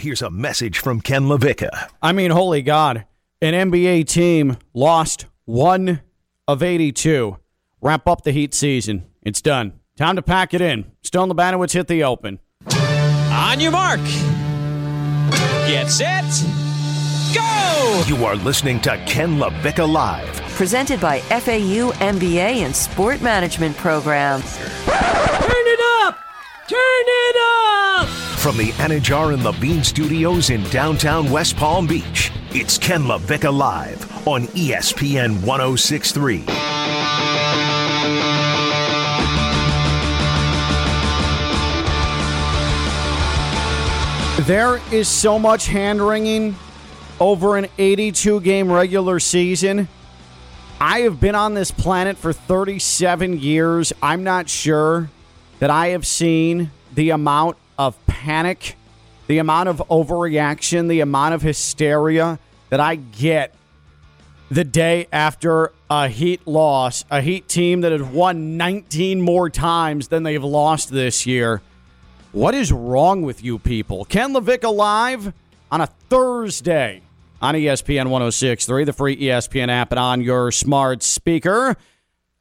Here's a message from Ken LaVicka. I mean, holy God. An NBA team lost one of 82. Wrap up the Heat season. It's done. Time to pack it in. Stone Labanowitz hit the open. On your mark. Get set. Go! You are listening to Ken LaVicka Live. Presented by FAU MBA and Sport Management Program. Turn it up! Turn it up! From the Anajar and Levine Studios in downtown West Palm Beach, it's Ken LaVicka Live on ESPN 1063. There is so much hand wringing over an 82 game regular season. I have been on this planet for 37 years. I'm not sure that I have seen the amount of panic, the amount of overreaction, the amount of hysteria that I get the day after a Heat loss, a Heat team that has won 19 more times than they've lost this year. What is wrong with you people? Ken LaVicka live on a Thursday on ESPN 1063, the free ESPN app, and on your smart speaker.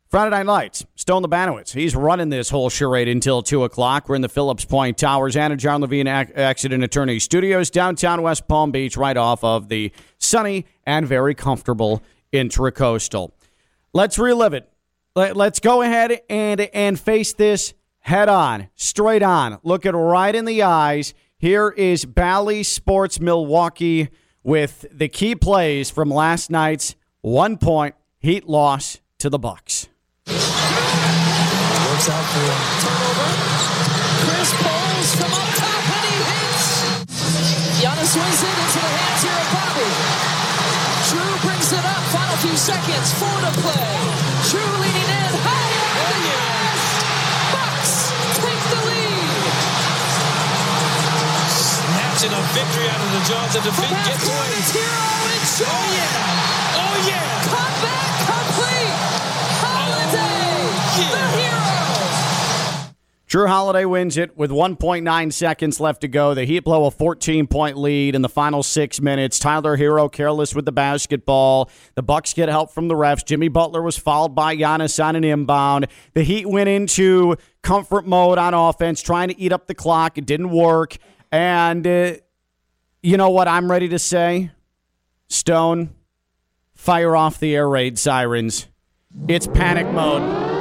Friday Night Lights, Stone Labanowitz. He's running this whole charade until 2 o'clock. We're in the Phillips Point Towers and John Levine Ac- Accident Attorney Studios, downtown West Palm Beach, right off of the sunny and very comfortable Intracoastal. Let's relive it. Let, let's go ahead and, and face this head on, straight on. Look it right in the eyes. Here is Bally Sports Milwaukee with the key plays from last night's one point Heat loss to the Bucks. Works out for him. Turnover. Chris Pauls from up top and he hits. Giannis wins it into the hands here of Bobby. Jrue brings it up. Final few seconds. Four to play. Jrue leading in. High up the yes! Bucks take the lead. Snatching a victory out of the jaws of defeat. From half Gets away. Hero and Shaw. Oh, oh yeah. Oh, yeah. Comeback complete. Oh, Holiday, yeah. Jrue Holiday wins it with 1.9 seconds left to go. The Heat blow a 14 point lead in the final six minutes. Tyler Herro careless with the basketball. The Bucks get help from the refs. Jimmy Butler was fouled by Giannis on an inbound. The Heat went into comfort mode on offense, trying to eat up the clock. It didn't work. And uh, you know what I'm ready to say? Stone, fire off the air raid sirens. It's panic mode.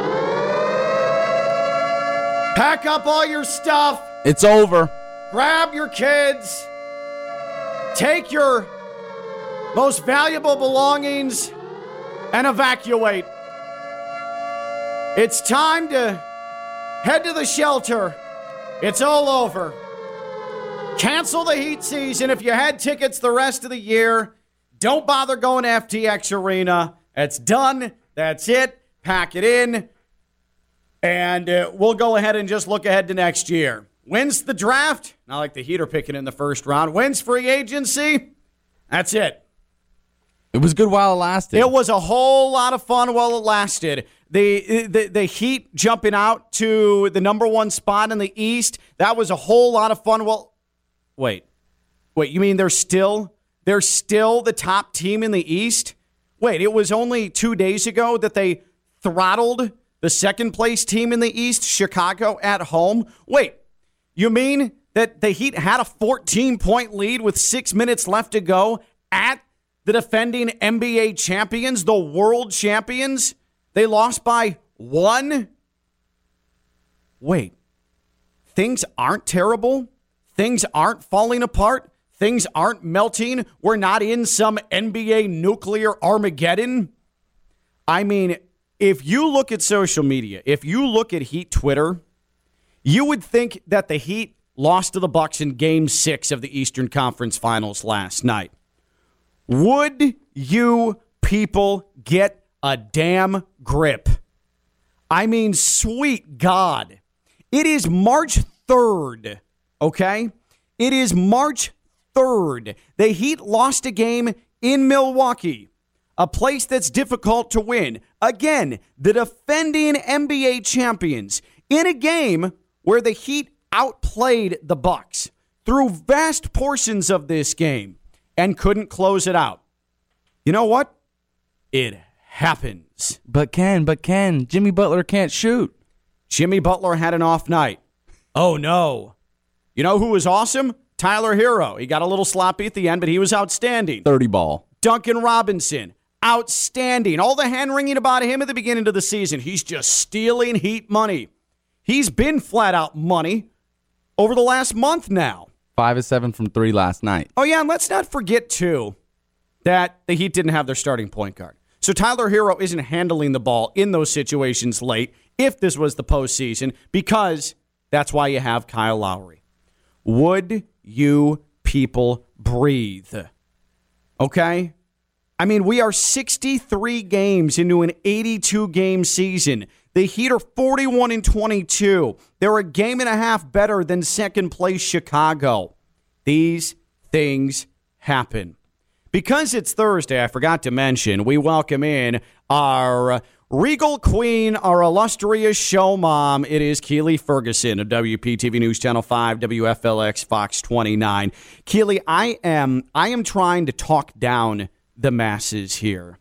Pack up all your stuff. It's over. Grab your kids. Take your most valuable belongings and evacuate. It's time to head to the shelter. It's all over. Cancel the heat season if you had tickets the rest of the year. Don't bother going to FTX Arena. It's done. That's it. Pack it in. And uh, we'll go ahead and just look ahead to next year. Wins the draft? Not like the Heat are picking in the first round. Wins free agency? That's it. It was good while it lasted. It was a whole lot of fun while it lasted. The, the the Heat jumping out to the number one spot in the East. That was a whole lot of fun. Well, wait, wait. You mean they're still they're still the top team in the East? Wait, it was only two days ago that they throttled the second place team in the East, Chicago, at home. Wait, you mean that the Heat had a 14 point lead with six minutes left to go at the defending NBA champions, the world champions? They lost by one? Wait, things aren't terrible? Things aren't falling apart? Things aren't melting? We're not in some NBA nuclear Armageddon? I mean, if you look at social media, if you look at Heat Twitter, you would think that the Heat lost to the Bucks in game 6 of the Eastern Conference Finals last night. Would you people get a damn grip? I mean, sweet God. It is March 3rd, okay? It is March 3rd. The Heat lost a game in Milwaukee, a place that's difficult to win. Again, the defending NBA champions in a game where the Heat outplayed the Bucks. through vast portions of this game and couldn't close it out. You know what? It happens. But Ken, but Ken, Jimmy Butler can't shoot. Jimmy Butler had an off night. Oh no. You know who was awesome? Tyler Herro. He got a little sloppy at the end, but he was outstanding. 30 ball. Duncan Robinson, outstanding. All the hand wringing about him at the beginning of the season. He's just stealing Heat money. He's been flat out money over the last month now. Five of seven from three last night. Oh, yeah, and let's not forget, too, that the Heat didn't have their starting point guard. So Tyler Herro isn't handling the ball in those situations late if this was the postseason because that's why you have Kyle Lowry. Would you people breathe? Okay? I mean, we are 63 games into an 82 game season. The Heat are 41 and 22. They're a game and a half better than second place Chicago. These things happen. Because it's Thursday, I forgot to mention, we welcome in our regal queen, our illustrious show mom. It is Keely Ferguson of WPTV News Channel 5, WFLX Fox 29. Keely, I am I am trying to talk down the masses here.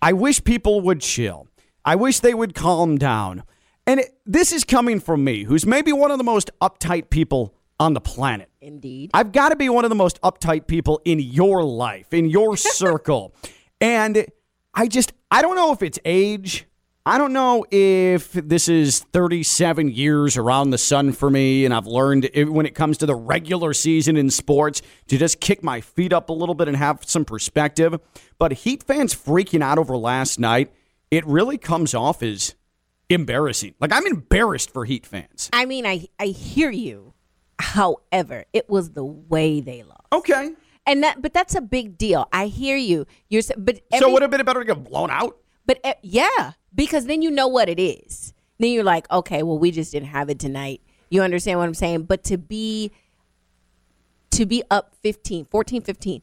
I wish people would chill. I wish they would calm down. And it, this is coming from me, who's maybe one of the most uptight people on the planet. Indeed. I've got to be one of the most uptight people in your life, in your circle. and I just, I don't know if it's age. I don't know if this is 37 years around the sun for me, and I've learned when it comes to the regular season in sports to just kick my feet up a little bit and have some perspective. But Heat fans freaking out over last night, it really comes off as embarrassing. Like, I'm embarrassed for Heat fans. I mean, I I hear you. However, it was the way they lost. Okay. And that, but that's a big deal. I hear you. You're, but every, so would it have been better to get blown out? But uh, yeah, because then you know what it is. Then you're like, okay, well, we just didn't have it tonight. You understand what I'm saying? But to be, to be up 15, 14, 15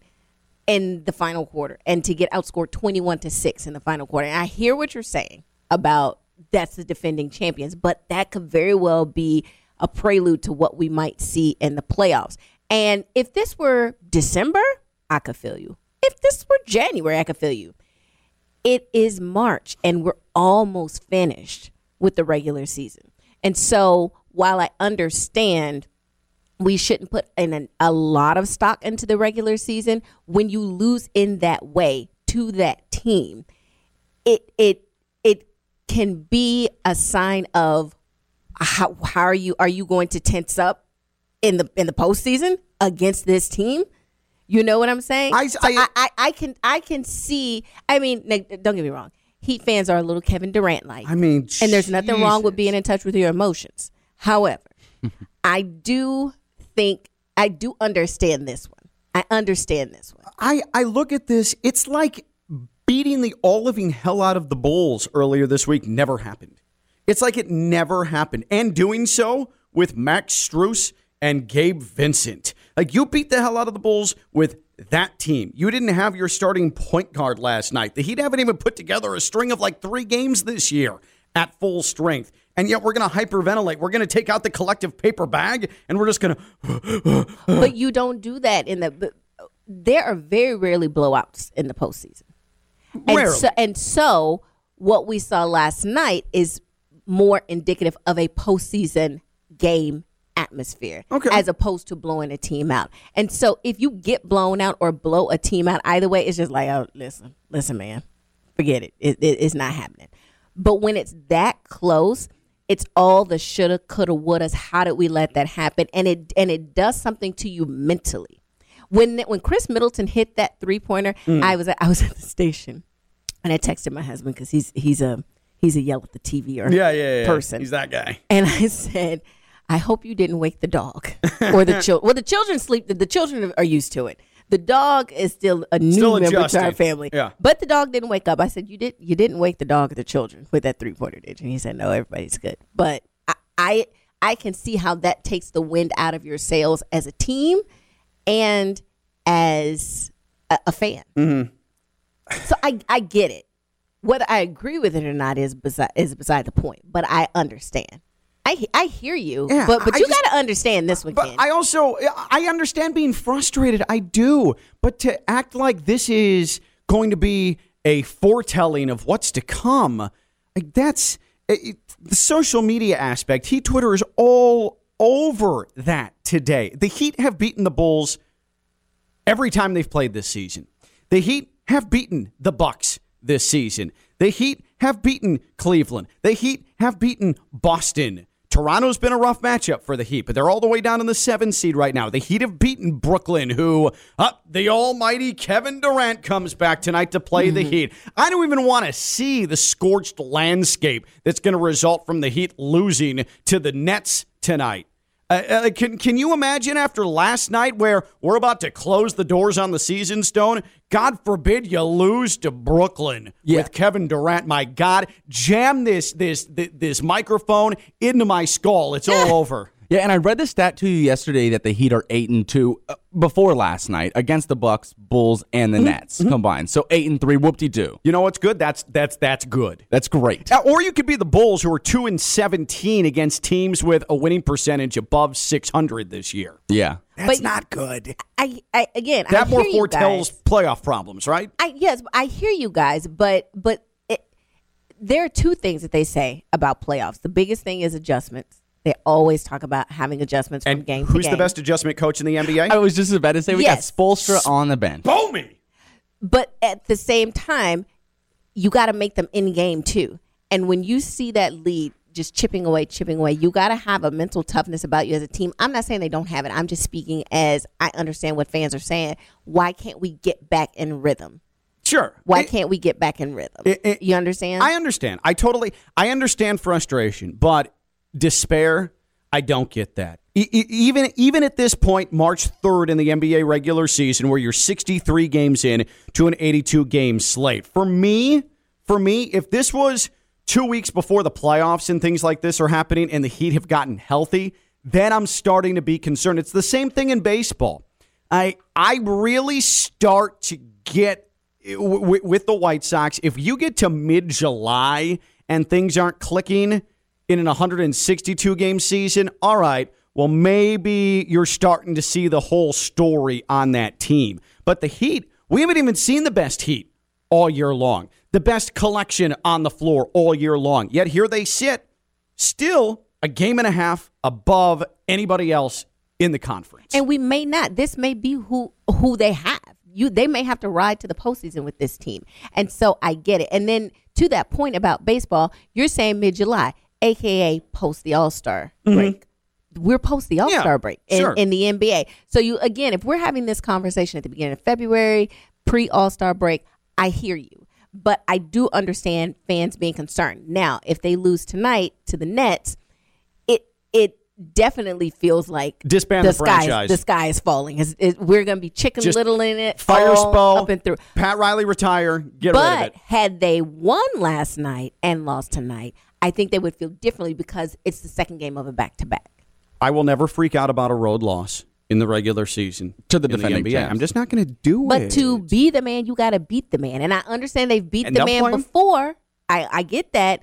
in the final quarter and to get outscored 21 to 6 in the final quarter. And I hear what you're saying about that's the defending champions, but that could very well be a prelude to what we might see in the playoffs. And if this were December, I could feel you. If this were January, I could feel you. It is March and we're almost finished with the regular season. And so while I understand we shouldn't put in an, a lot of stock into the regular season, when you lose in that way to that team, it it it can be a sign of how, how are you are you going to tense up in the in the postseason against this team? You know what I'm saying? I- So I- I, I can I can see. I mean, don't get me wrong. Heat fans are a little Kevin Durant like. I mean, and there's nothing wrong with being in touch with your emotions. However, I do think I do understand this one. I understand this one. I, I look at this, it's like beating the all living hell out of the Bulls earlier this week never happened. It's like it never happened. And doing so with Max Strus and Gabe Vincent. Like you beat the hell out of the Bulls with that team. You didn't have your starting point guard last night. The Heat haven't even put together a string of like three games this year at full strength. And yet we're going to hyperventilate. We're going to take out the collective paper bag and we're just going to. but you don't do that in the. There are very rarely blowouts in the postseason. And so, and so what we saw last night is more indicative of a postseason game atmosphere Okay. as opposed to blowing a team out. And so if you get blown out or blow a team out either way, it's just like, oh, listen, listen, man, forget it. It, it. It's not happening. But when it's that close, it's all the shoulda, coulda, wouldas. How did we let that happen? And it and it does something to you mentally. When when Khris Middleton hit that three pointer, mm. I was at, I was at the station, and I texted my husband because he's he's a he's a yell at the TV or Yeah, yeah, yeah. person. He's that guy. And I said, I hope you didn't wake the dog or the children. Well, the children sleep. The children are used to it. The dog is still a new Still member to our family. Yeah. But the dog didn't wake up. I said, you did. You didn't wake the dog or the children with that three pointer, did you? And he said, no, everybody's good. But I, I, I can see how that takes the wind out of your sails as a team and as a, a fan. Mm-hmm. So I, I get it. Whether I agree with it or not is beside is beside the point. But I understand. I I hear you, Yeah, but but I you got to understand this one, But Ken. I also I understand being frustrated. I do, but to act like this is going to be a foretelling of what's to come, like that's it, the social media aspect. Heat Twitter is all over that today. The Heat have beaten the Bulls every time they've played this season. The Heat have beaten the Bucks this season. The Heat have beaten Cleveland. The Heat have beaten Boston. Toronto's been a rough matchup for the Heat, but they're all the way down in the seven seed right now. The Heat have beaten Brooklyn, who up the almighty Kevin Durant comes back tonight to play the mm-hmm. Heat. I don't even want to see the scorched landscape that's going to result from the Heat losing to the Nets tonight. Uh, uh, can can you imagine after last night where we're about to close the doors on the season stone? God forbid you lose to Brooklyn with Kevin Durant. My God, jam this this, this microphone into my skull. It's all over. Yeah, and I read the stat to you yesterday that the Heat are eight and two uh, before last night against the Bucks, Bulls, and the Nets combined. So eight and three, whoop de doo. You know what's good? That's that's that's good. That's great. Or you could be the Bulls, who are two and seventeen against teams with a winning percentage above six hundred this year. Yeah. That's But- not good. I, I again, That I more hear you foretells guys. playoff problems, right? I yes, I hear you guys, but but it, there are two things that they say about playoffs. The biggest thing is adjustments. They always talk about having adjustments from And game to who's game. the best adjustment coach in the NBA? I was just about to say we Yes. got Spoelstra on the bench. Bowman. But at the same time, you got to make them in game too. And when you see that lead just chipping away, chipping away, you got to have a mental toughness about you as a team. I'm not saying they don't have it. I'm just speaking as I understand what fans are saying. Why can't we get back in rhythm? Sure. Why It- can't we get back in rhythm? It- it- you understand? I understand. I totally. I understand frustration, but despair. I don't get that. Even even at this point, March third in the NBA regular season, where you're 63 games in to an 82 game slate. For me, for me, if this was two weeks before the playoffs and things like this are happening, and the Heat have gotten healthy, then I'm starting to be concerned. It's the same thing in baseball. I I really start to get w- with the White Sox. If you get to mid July and things aren't clicking in an 162 game season, all right. Well, maybe you're starting to see the whole story on that team. But the Heat, we haven't even seen the best Heat all year long. The best collection on the floor all year long. Yet here they sit, still a game and a half above anybody else in the conference. and we may not. This may be who who they have. You they may have to ride to the postseason with this team, and so I get it. And then to that point about baseball, you're saying mid July, aka post the All Star break. We're post the All Star Mm-hmm. Yeah, break in, sure. in the NBA. So you again, if we're having this conversation at the beginning of February, pre All Star break, I hear you. But I do understand fans being concerned. Now, if they lose tonight to the Nets, it it definitely feels like Disband the sky franchise. the sky is falling. It's- it- we're going to be chicken Just little in it. Fire spell. up and through. Pat Riley retire. Get rid of But it. had they won last night and lost tonight, I think they would feel differently because it's the second game of a back to back. I will never freak out about a road loss in the regular season To the in defending NBA. champs. I'm just not going to do But it. But to be the man, you got to beat the man. And I understand they've beat And the man play 'em. before. I, I get that.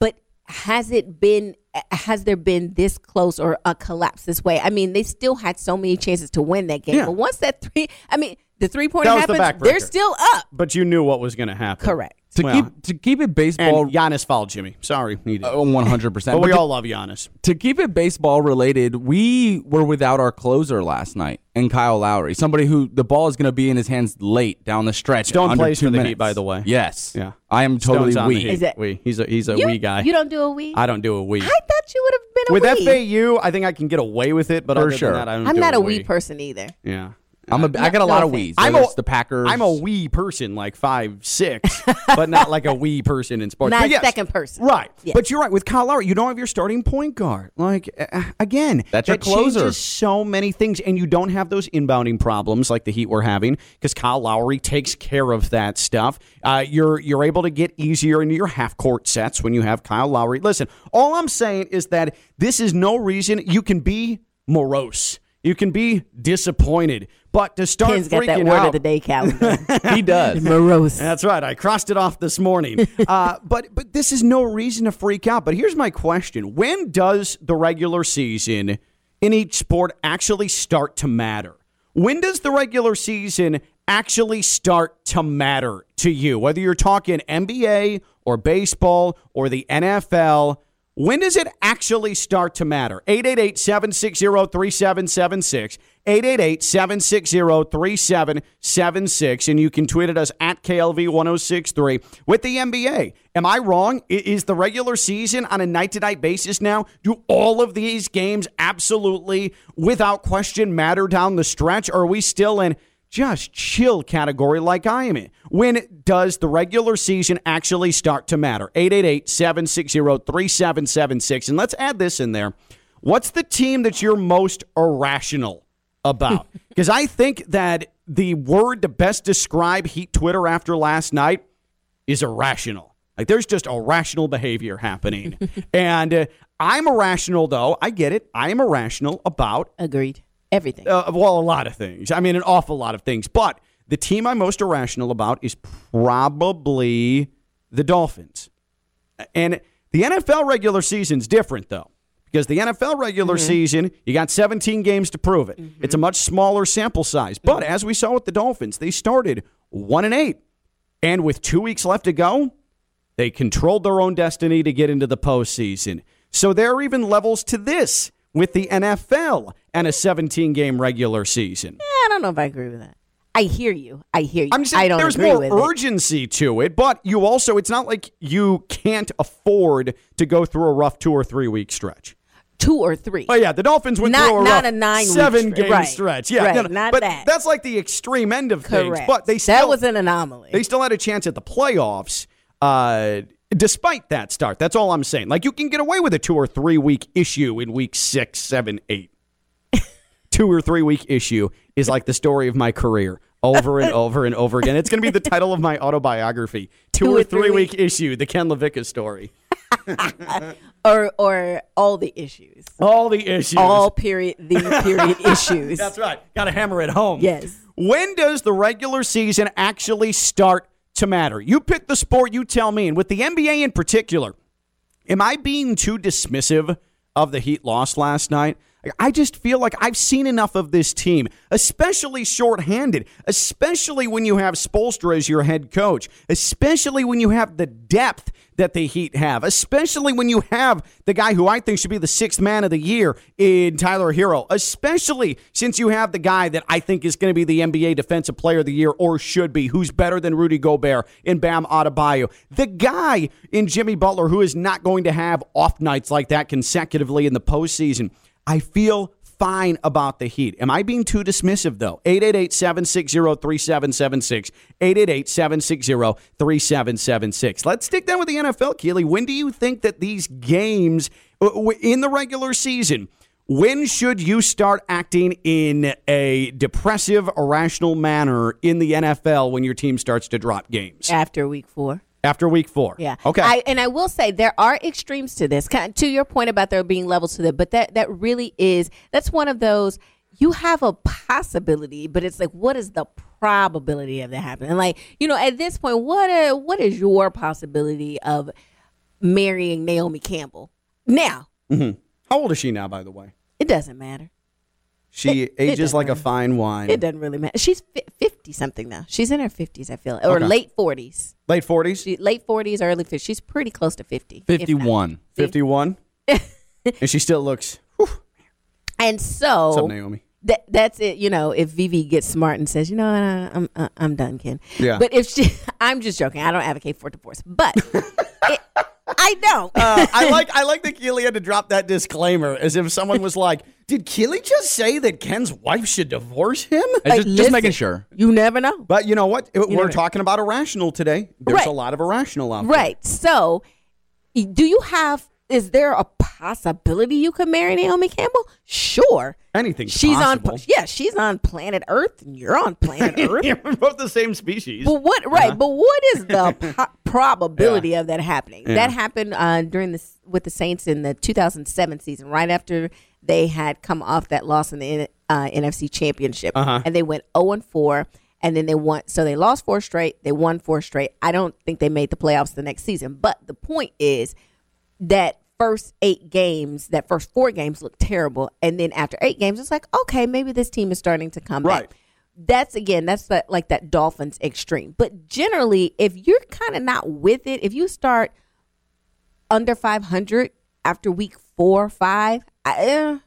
But has it been, has there been this close or a collapse this way? I mean, they still had so many chances to win that game. Yeah. But once that three, I mean, the three pointer That was the happens, they're still up. but you knew what was going to happen. Correct. To Well, keep to keep it baseball And Giannis fouled Jimmy. Sorry, he did. Oh, one hundred percent. but we all love Giannis. to keep it baseball related, we were without our closer last night, and Kyle Lowry, somebody who the ball is going to be in his hands late down the stretch. Stone under plays two for the Heat, minutes. by the way. Yes. Yeah. I am totally Stone's on the we. Heat. Is it- we? He's a he's a You, wee guy. you don't do a we? I don't do a wee. I thought you would have been a wee With wee. FAU, I think I can get away with it, but For other sure. than that, I don't I'm do not a a wee wee person either. Yeah. I'm a, I got a No lot of offense. wees. I'm a it's the Packers. I'm a wee person, like five six, but not like a wee person in sports. Not But yes, second person. right? Yes. But you're right with Kyle Lowry. You don't have your starting point guard. Like uh, again, That's your that closer. changes so many things, and you don't have those inbounding problems like the Heat were having because Kyle Lowry takes care of that stuff. Uh, you're you're able to get easier into your half court sets when you have Kyle Lowry. Listen, all I'm saying is that this is no reason you can be morose. You can be disappointed. But to start Ken's got freaking that word out, of the day calendar. He does. Morose. That's right. I crossed it off this morning. uh, but but this is no reason to freak out. But here's my question: When does the regular season in each sport actually start to matter? When does the regular season actually start to matter to you? Whether you're talking NBA or baseball or the NFL. When does it actually start to matter? 888 760 3776. 888 760 3776. And you can tweet at us at KLV 1063 with the NBA. Am I wrong? Is the regular season on a night to night basis now? Do all of these games absolutely, without question, matter down the stretch? Or are we still in just chill category like I am in. When does the regular season actually start to matter? 888 760 3776. And let's add this in there. What's the team that you're most irrational about? Because I think that the word to best describe Heat Twitter after last night is irrational. Like there's just irrational behavior happening. and uh, I'm irrational, though. I get it. I am irrational about Agreed. Everything. uh, well, a lot of things. I mean, an awful lot of things. But the team I'm most irrational about is probably the Dolphins. And the NFL regular season's different, though, because the NFL regular mm-hmm. season, you got 17 games to prove it. Mm-hmm. It's a much smaller sample size. But mm-hmm. as we saw with the Dolphins, they started one and eight, and with two weeks left to go, they controlled their own destiny to get into the postseason. So there are even levels to this with the NFL and a 17 game regular season. I don't know if I agree with that. I hear you. I hear you. I'm just I don't there's agree more with it. urgency to it, but you also, it's not like you can't afford to go through a rough two or three week stretch. Two or three. Oh yeah, the Dolphins went Not- through a not rough a nine-week seven game right, stretch. Yeah, right, no, no, not but that. that's like the extreme end of things. Correct. But they still that was an anomaly. they still had a chance at the playoffs. Uh, despite that start, that's all I'm saying. Like you can get away with a two or three week issue in week six, seven, eight. Two or three week issue is like the story of my career over and over and over again. It's going to be the title of my autobiography. Two, or three week issue, the Ken LaVicka story. or or all the issues. All the issues. All period the period issues. That's right. Got to hammer it home. Yes. When does the regular season actually start to matter? You pick the sport, you tell me. And with the NBA in particular, am I being too dismissive of the Heat loss last night? I just feel like I've seen enough of this team, especially shorthanded, especially when you have Spoelstra as your head coach, especially when you have the depth that the Heat have, especially when you have the guy who I think should be the sixth man of the year in Tyler Herro, especially since you have the guy that I think is going to be the NBA Defensive Player of the Year or should be, who's better than Rudy Gobert in Bam Adebayo, the guy in Jimmy Butler who is not going to have off nights like that consecutively in the postseason. I feel fine about the Heat. Am I being too dismissive, though? 888 760 3776. 888 760 3776. Let's stick down with the NFL, Keely. When do you think that these games in the regular season, when should you start acting in a depressive, irrational manner in the NFL when your team starts to drop games? After week four. After week four. Yeah. Okay. I, and I will say there are extremes to this. Kind to your point about there being levels to it, but that that really is that's one of those you have a possibility, but it's like what is the probability of that happening? And like you know, at this point, what uh, what is your possibility of marrying Naomi Campbell? Now Mm-hmm. How old is she now, by the way? it doesn't matter. She It- it ages doesn't like a fine wine. It doesn't really matter. She's fifty something now. She's in her fifties, I feel, or Okay. late forties. Late 40s? Late forties, early fifties. She's pretty close to fifty. 51. 51? and she still looks. Whew, And so what's up, Naomi? that that's it. You know, if Vivi gets smart and says, you know, what, uh, I'm uh, I'm done, Ken. Yeah. But if she, I'm just joking. I don't advocate for divorce, but it, I don't. Uh, I like I like that Keely had to drop that disclaimer as if someone was like, "Did Keely just say that Ken's wife should divorce him?" Uh, just, just making sure. You never know. But you know what? We're never- talking about irrational today. There's Right. a lot of irrational out there. Right. So, do you have? Is there a possibility you could marry Naomi Campbell? Sure. Anything. she's possible. on. Yeah, she's on planet Earth, and you're on planet Earth. Yeah, we're both the same species. But what right? But what is the po- probability of that happening? Yeah. That happened uh, during this with the Saints in the 2007 season, right after they had come off that loss in the uh, NFC Championship, Uh-huh. and they went zero and four, and then they won. So they lost four straight. They won four straight. I don't think they made the playoffs the next season. But the point is that first eight games, that first four games looked terrible, and then after eight games, it's like okay, maybe this team is starting to come Right. back. That's again, that's the, like that Dolphins extreme. But generally, if you're kind of not with it, if you start under 500 after week four, five, I, eh,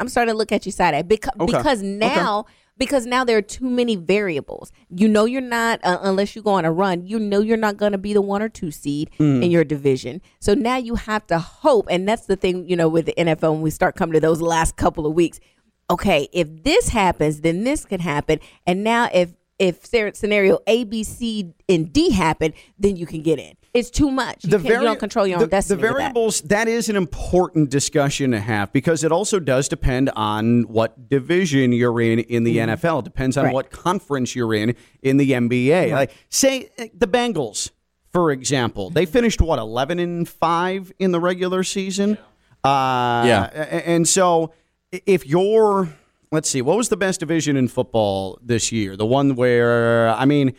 I'm starting to look at you side eye because Okay. because now because now there are too many variables. You know you're not uh, unless you go on a run. You know you're not going to be the one or two seed in your division. So now you have to hope, and that's the thing. You know with the NFL when we start coming to those last couple of weeks. Okay, if this happens, then this could happen, and now if if scenario A, B, C, and D happen, then you can get in. It's too much. You, can't, you don't control your own the, destiny. The with that. variables that. is an important discussion to have because it also does depend on what division you're in in the NFL. It depends on Mm-hmm. Right. what conference you're in in the NBA. Like say the Bengals, for example, they finished what eleven and five in the regular season. Uh, Yeah. and so if you're let's see what was the best division in football this year the one where i mean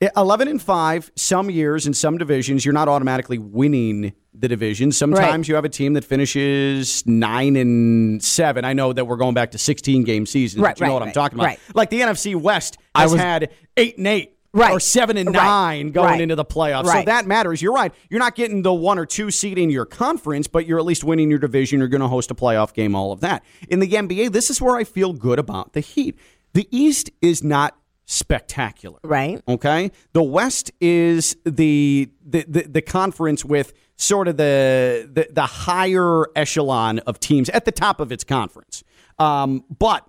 11 and 5 some years in some divisions you're not automatically winning the division. Sometimes you have a team that finishes 9 and 7 i know that we're going back to 16 game seasons Right, but you know right, what i'm talking about. right. like the nfc west has was- had 8 and 8 Right. or 7 and Right. 9 going Right. into the playoffs. So that matters. You're right. You're not getting the one or two seed in your conference but you're at least winning your division. You're going to host a playoff game all of that. In the nba this is where i feel good about the heat. The east is not spectacular Right. Okay, the West is the the the, the conference with sort of the, the the higher echelon of teams at the top of its conference. Um, but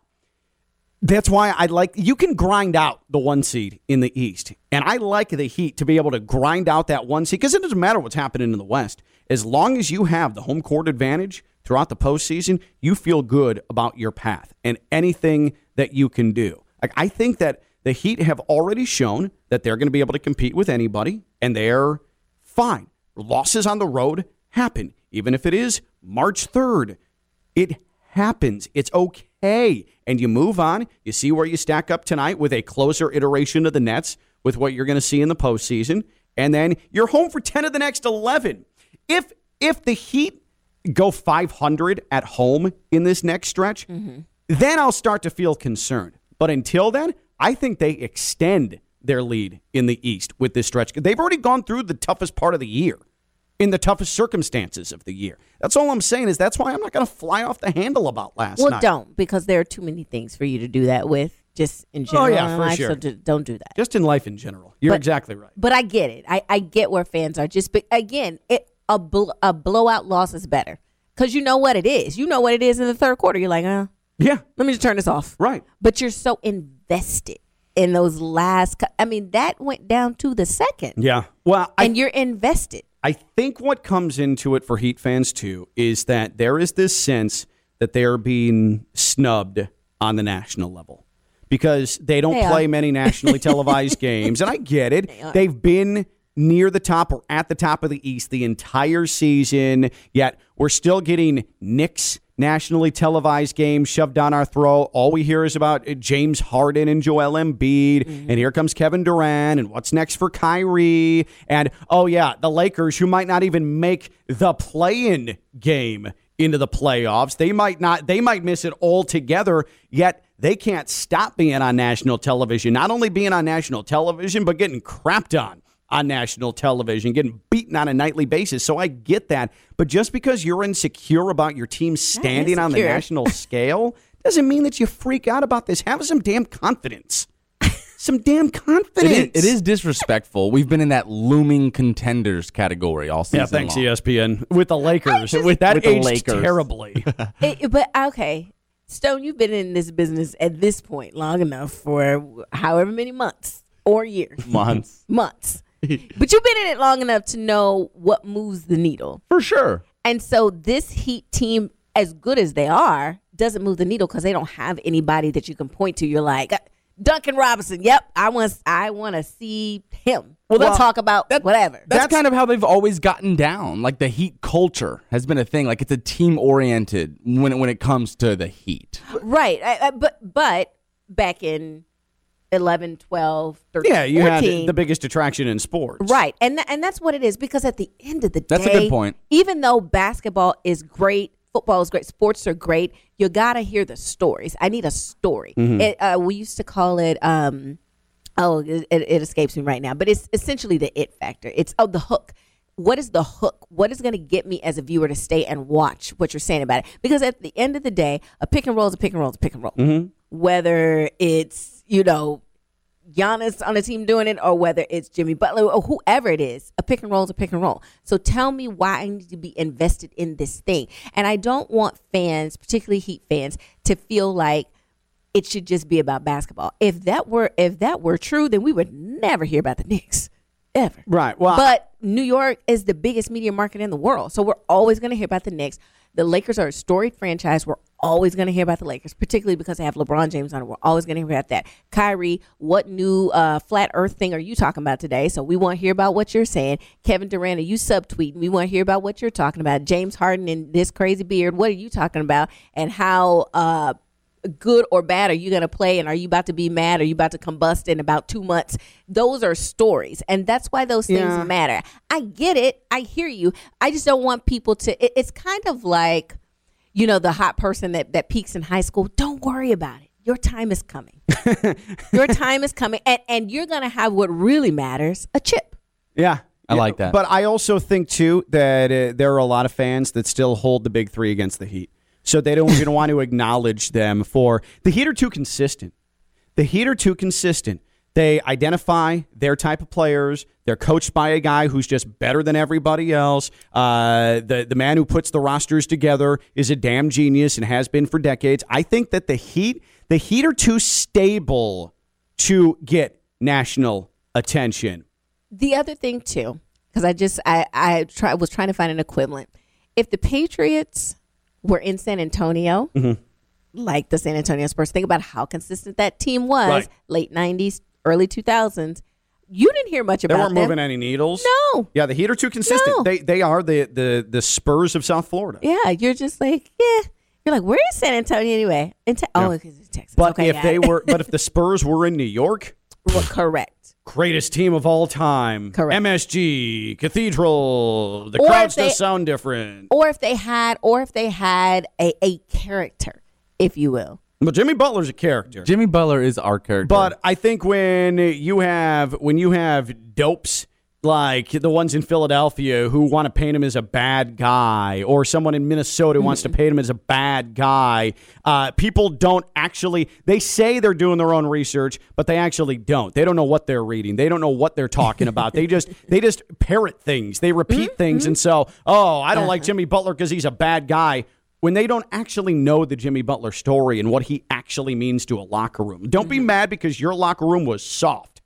that's why I like you can grind out the one seed in the East, and I like the Heat to be able to grind out that one seed because it doesn't matter what's happening in the West as long as you have the home court advantage throughout the postseason. You feel good about your path and anything that you can do. Like I think that the Heat have already shown that they're going to be able to compete with anybody, and they're fine. Losses on the road happen, even if it is March third. It happens. It's okay. And you move on. You see where you stack up tonight with a closer iteration of the Nets with what you're going to see in the postseason. And then you're home for 10 of the next 11. If if the Heat go 500 at home in this next stretch, mm-hmm. then I'll start to feel concerned. But until then, I think they extend their lead in the East with this stretch. They've already gone through the toughest part of the year in the toughest circumstances of the year. That's all I'm saying is that's why I'm not going to fly off the handle about last Well, night. Well, don't because there are too many things for you to do that with, just in general. Oh, yeah, for life, sure. So don't do that. Just in life in general. You're But- exactly right. But I get it. I, I get where fans are. Just but again, it a bl- a blowout loss is better because you know what it is. You know what it is in the third quarter. You're like, uh, Yeah, let me just turn this off. right. But you're so invested in those last. cou- I mean, that went down to the second, Yeah. Well, I, and you're invested. I think what comes into it for Heat fans too is that there is this sense that they are being snubbed on the national level because they don't They are. play many nationally televised games, and I get it. They've been near the top or at the top of the East the entire season, yet we're still getting Knicks nationally televised games shoved down our throat. All we hear is about uh, James Harden and Joel Embiid, and here comes Kevin Durant, and what's next for Kyrie, and oh yeah, the Lakers who might not even make the play-in game into the playoffs. They might not they might miss it altogether, yet they can't stop being on national television. Not only being on national television, but getting crapped on on national television, getting beaten on a nightly basis. So I get that. But just because you're insecure about your team standing on the national scale doesn't mean that you freak out about this. Have some damn confidence. Some damn confidence. is, it is disrespectful. We've been in that looming contenders category all season Yeah, thanks long. ESPN with the Lakers. with that With the aged Lakers. terribly. It- but okay, Stone, you've been in this business at this point long enough for however many months or years, Months. months. but you've been in it long enough to know what moves the needle. For sure. And so this Heat team, as good as they are, doesn't move the needle because they don't have anybody that you can point to. You're like, "Uh, Duncan Robinson. Yep, I want I want to see him. Well, we'll that's- talk about that- whatever. That's, kind of how they've always gotten down. Like the Heat culture has been a thing. Like it's a team oriented when it, when it comes to the Heat. right. I, I, but but back in 11, 12, 13, Yeah, you 14, had the biggest attraction in sports. Right. And tha- and that's what it is because at the end of the day That's a good point. Even though basketball is great, football is great, sports are great, you got to hear the stories. I need a story. Mm-hmm. It, uh, we used to call it um oh it, it it escapes me right now, but it's essentially the it factor. It's oh the hook. What is the hook? What is going to get me as a viewer to stay and watch what you're saying about it? Because at the end of the day, a pick and roll is a pick and roll is a pick and roll. Mm-hmm. Whether it's, you know, Giannis on the team doing it or whether it's Jimmy Butler or whoever it is, a pick and roll is a pick and roll. So tell me why I need to be invested in this thing. And I don't want fans, particularly Heat fans, to feel like it should just be about basketball. If that were if that were true, then we would never hear about the Knicks. Ever. Right. Well, But New York is the biggest media market in the world. So we're always going to hear about the Knicks. The Lakers are a storied franchise. We're always going to hear about the Lakers, particularly because they have LeBron James on it. We're always going to hear about that. Kyrie, what new uh, flat earth thing are you talking about today? So we want to hear about what you're saying. Kevin Durant, are you subtweeting? We want to hear about what you're talking about. James Harden and this crazy beard, what are you talking about? And how uh, good or bad are you going to play and are you about to be mad are you about to combust in about two months those are stories and that's why those things Yeah. matter i get it i hear you i just don't want people to it, it's kind of like you know the hot person that, that peaks in high school don't worry about it your time is coming your time is coming and, and you're going to have what really matters a chip yeah. I Yeah, like that. But I also think, too, that uh, there are a lot of fans that still hold the big three against the Heat. So they don't even want to acknowledge them for. The Heat are too consistent. The Heat are too consistent. They identify their type of players. They're coached by a guy who's just better than everybody else. Uh, the the man who puts the rosters together is a damn genius and has been for decades. I think that the Heat the Heat are too stable to get national attention. the other thing too because i just i i try, was trying to find an equivalent if the patriots were in san antonio Mm-hmm. like the san antonio spurs think about how consistent that team was Right. late 90s early 2000s you didn't hear much about. They weren't them moving any needles. No. Yeah, the Heat are too consistent. No. They they are the the the Spurs of South Florida. yeah you're just like yeah you're like where is san antonio anyway in te- oh because it's texas But okay, if got they were but if the Spurs were in New York, Well, correct greatest team of all time. Correct. MSG, Cathedral, the Or crowds they- just sound different. or if they had or if they had a, a character if you will But Jimmy Butler's a character. Jimmy Butler is our character. But I think when you have when you have dopes like the ones in Philadelphia who want to paint him as a bad guy, or someone in Minnesota who wants to paint him as a bad guy, uh, people don't actually. They say they're doing their own research, but they actually don't. They don't know what they're reading. They don't know what they're talking about. they just they just parrot things. They repeat things, and so oh, I don't like Jimmy Butler because he's a bad guy when they don't actually know the Jimmy Butler story and what he actually means to a locker room. Don't be mm-hmm. mad because your locker room was soft.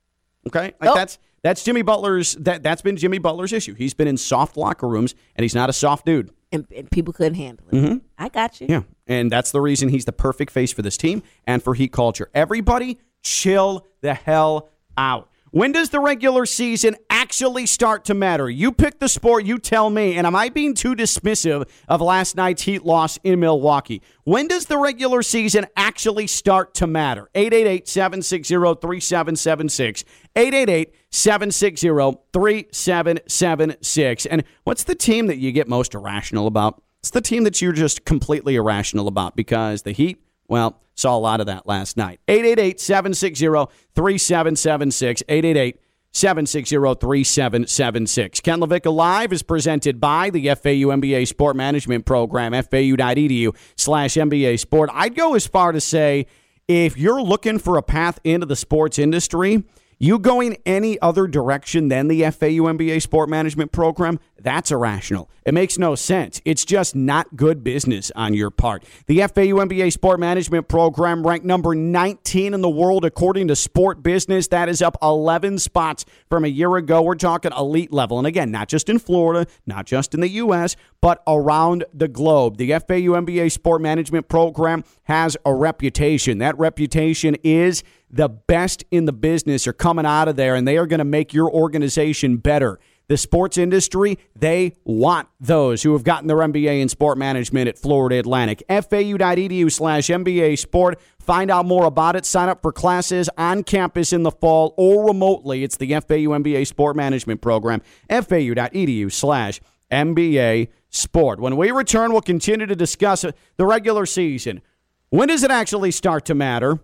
Okay? Like Oh. that's that's Jimmy Butler's that that's been Jimmy Butler's issue. He's been in soft locker rooms and he's not a soft dude. and, and people couldn't handle it mm-hmm. i got you Yeah. And that's the reason he's the perfect face for this team and for Heat culture. Everybody chill the hell out. When does the regular season actually start to matter? You pick the sport, you tell me. And am I being too dismissive of last night's Heat loss in Milwaukee? When does the regular season actually start to matter? 888 760 3776. 888 760 3776. And what's the team that you get most irrational about? It's the team that you're just completely irrational about because the Heat, well, saw a lot of that last night. 888 760 3776. 888 760 3776. Ken LaVicka Live is presented by the FAU MBA Sport Management Program, fau.edu slash MBA Sport. I'd go as far to say if you're looking for a path into the sports industry, you going any other direction than the FAU MBA Sport Management Program, that's irrational. It makes no sense. It's just not good business on your part. The FAU MBA Sport Management Program ranked number 19 in the world according to Sport Business. That is up 11 spots from a year ago. We're talking elite level. And again, not just in Florida, not just in the U.S., but around the globe. The FAU MBA Sport Management Program has a reputation. That reputation is the best in the business are coming out of there and they are going to make your organization better. The sports industry, they want those who have gotten their MBA in sport management at Florida Atlantic. FAU.edu slash MBA sport. Find out more about it. Sign up for classes on campus in the fall or remotely. It's the FAU MBA Sport Management Program. FAU.edu slash MBA sport. When we return, we'll continue to discuss the regular season. When does it actually start to matter?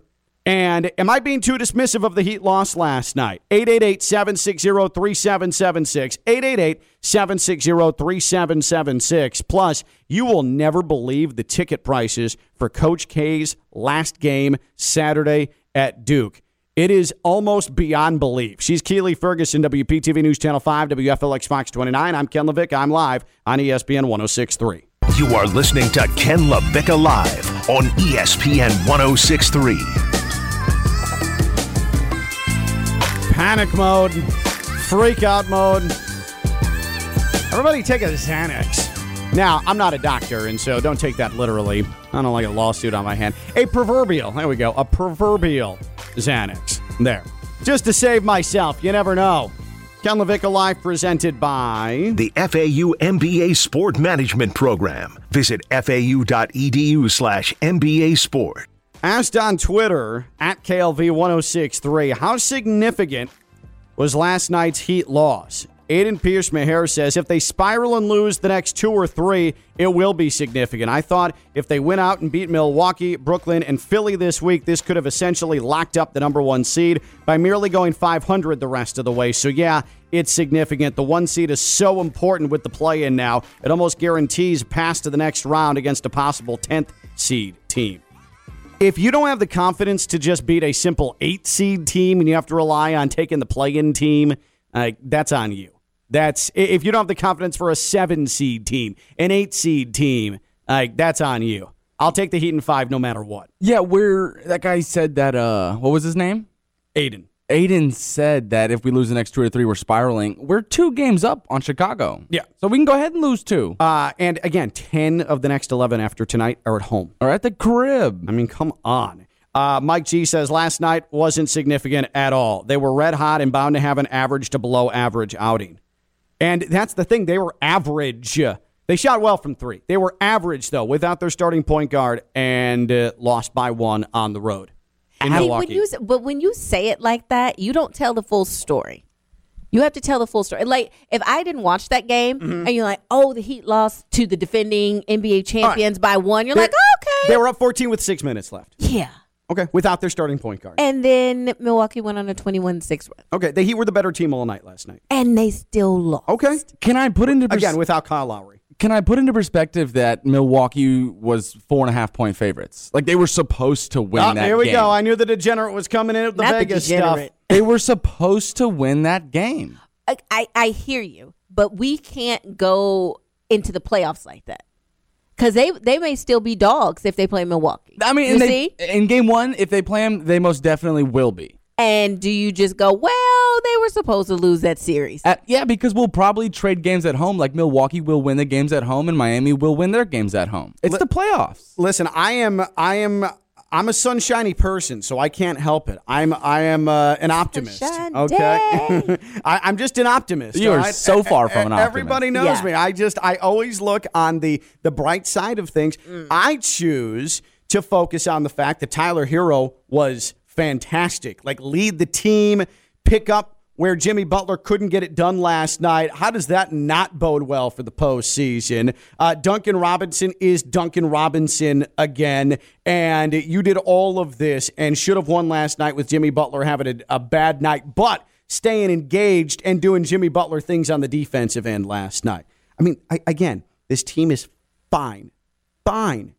And am I being too dismissive of the Heat loss last night? 888 760 3776. 888 760 3776. Plus, you will never believe the ticket prices for Coach K's last game Saturday at Duke. It is almost beyond belief. She's Keely Ferguson, WPTV News Channel 5, WFLX Fox 29. I'm Ken LaVicka. I'm live on ESPN 1063. You are listening to Ken LaVicka Live on ESPN 1063. Panic mode, freak out mode. Everybody take a Xanax. Now, I'm not a doctor, and so don't take that literally. I don't like a lawsuit on my hand. A proverbial, there we go, a proverbial Xanax. There. Just to save myself, you never know. Ken LaVicka Live presented by The FAU MBA Sport Management Program. Visit fau.edu slash MBA Sport. Asked on Twitter at KLV1063, how significant was last night's Heat loss? Aiden Pierce Maher says if they spiral and lose the next two or three, it will be significant. I thought if they went out and beat Milwaukee, Brooklyn, and Philly this week, this could have essentially locked up the number one seed by merely going 500 the rest of the way. So, yeah, it's significant. The one seed is so important with the play in now, it almost guarantees pass to the next round against a possible 10th seed team if you don't have the confidence to just beat a simple eight seed team and you have to rely on taking the play in team, uh, that's on you. That's if you don't have the confidence for a seven seed team, an eight seed team, uh, that's on you. I'll take the Heat in five no matter what. Yeah, where that guy said that. Uh, what was his name? Aiden. Aiden said that if we lose the next two or three, we're spiraling. We're two games up on Chicago. Yeah. So we can go ahead and lose two. Uh, and again, 10 of the next 11 after tonight are at home. or at the crib. I mean, come on. Uh, Mike G says last night wasn't significant at all. They were red hot and bound to have an average to below average outing. And that's the thing. They were average. They shot well from three. They were average, though, without their starting point guard and uh, lost by one on the road in See, Milwaukee. when you, but when you say it like that, you don't tell the full story. You have to tell the full story. Like if I didn't watch that game Mm-hmm. and you're like, "Oh, the Heat lost to the defending NBA champions by one," you're like, "Okay, They were up 14 with six minutes left. yeah." Okay. Without their starting point guard. And then Milwaukee went on a 21-6 run, Okay. The Heat were the better team all night last night. and they still lost. Okay. Can I put into pers- Again, without Kyle Lowry. Can I put into perspective that Milwaukee was four and a half point favorites? Like they were supposed to win Oh, that here we game. go. I knew the degenerate was coming in with the Not the stuff. degenerate. They were supposed to win that game. I, I I hear you, but we can't go into the playoffs like that because they they may still be dogs if they play Milwaukee. I mean, you and they- see. in game one, if they play them, they most definitely will be. And do you just go, well, they were supposed to lose that series? Uh, yeah, because we'll probably trade games at home. Like Milwaukee will win the games at home, and Miami will win their games at home. It's the playoffs. Listen, I am, I am, I'm a sunshiny person, so I can't help it. I'm, I am uh, an optimist. Sunshine Okay. I, I'm just an optimist. You are right? so far from an optimist. Everybody knows Yeah. me. I just, I always look on the the bright side of things. I choose to focus on the fact that Tyler Herro was fantastic. Like lead the team, pick up where Jimmy Butler couldn't get it done last night. How does that not bode well for the postseason? Uh, Duncan Robinson is Duncan Robinson again, and you did all of this and should have won last night with Jimmy Butler having a, a bad night, but staying engaged and doing Jimmy Butler things on the defensive end last night. I mean, I, again, this team is fine, fine.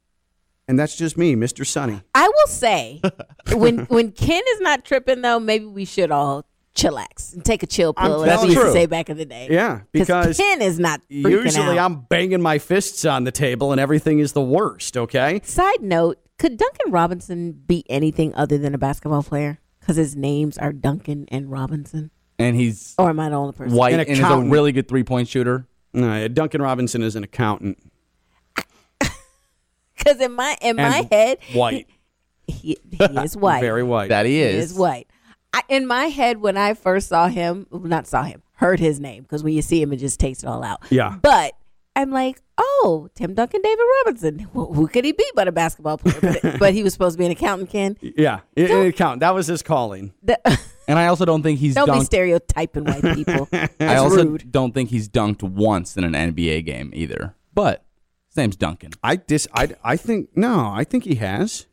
And that's just me, Mr. Sunny. I will say, when when Ken is not tripping though, maybe we should all chillax and take a chill I'm pill, as telling we used to say back in the day. Yeah, because Ken is not Usually out. I'm banging my fists on the table and everything is the worst, okay? Side note: Could Duncan Robinson be anything other than a basketball player? Because his names are Duncan and Robinson. And he's Or am I the only person? white An and is a really good three point shooter. No, Duncan Robinson is an accountant. Because in my in my head, white. he, he is white. Very white. That he He is. is white. I, in my head, when I first saw him, not saw him, heard his name, because when you see him, it just takes it all out. Yeah. But I'm like, oh, Tim Duncan, David Robinson. Well, who could he be but a basketball player? But, but he was supposed to be an accountant, Ken. Yeah, it, it count. That was his calling. The- And I also don't think he's don't be stereotyping white people. I also rude. don't think he's dunked once in an NBA game either. But his name's Duncan. I dis. I. I think no. I think he has.